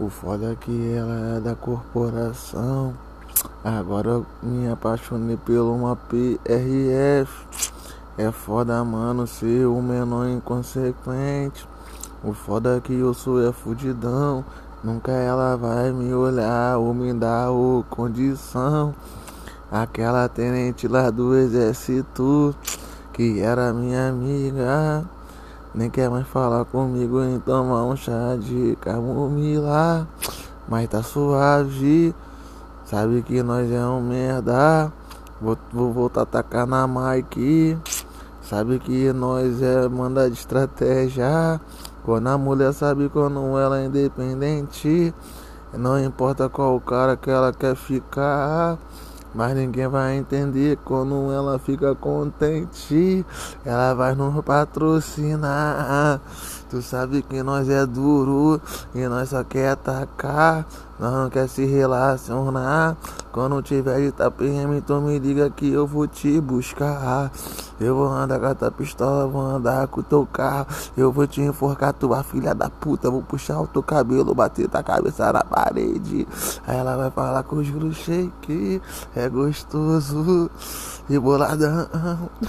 O foda é que ela é da corporação. Agora eu me apaixonei por uma PRF. É foda, mano, ser o menor inconsequente. O foda é que eu sou é fudidão. Nunca ela vai me olhar ou me dar o condição. Aquela tenente lá do exército que era minha amiga. Nem quer mais falar comigo em tomar um chá de camomila. Mas tá suave. Sabe que nós é um merda. Vou, vou voltar a atacar na Mike. Sabe que nós é manda de estratégia. Quando a mulher sabe quando ela é independente. Não importa qual cara que ela quer ficar. Mas ninguém vai entender quando ela fica contente. Ela vai nos patrocinar. Tu sabe que nós é duro e nós só quer atacar. Nós não quer se relacionar. Quando tiver de TPM, então me diga que eu vou te buscar. Eu vou andar com a tua pistola, vou andar com o teu carro. Eu vou te enforcar, tua filha da puta. Vou puxar o teu cabelo, bater tua cabeça na parede. Aí ela vai falar com os shake. É gostoso e boladão.